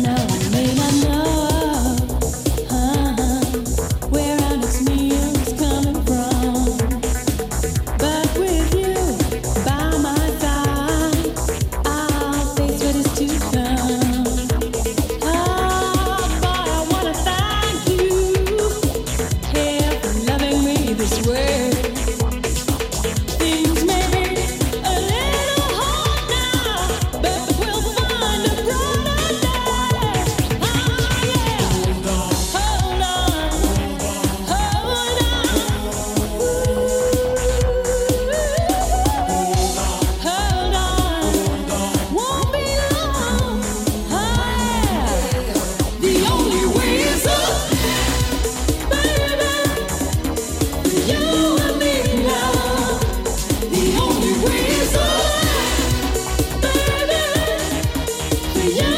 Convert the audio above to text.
know. yeah.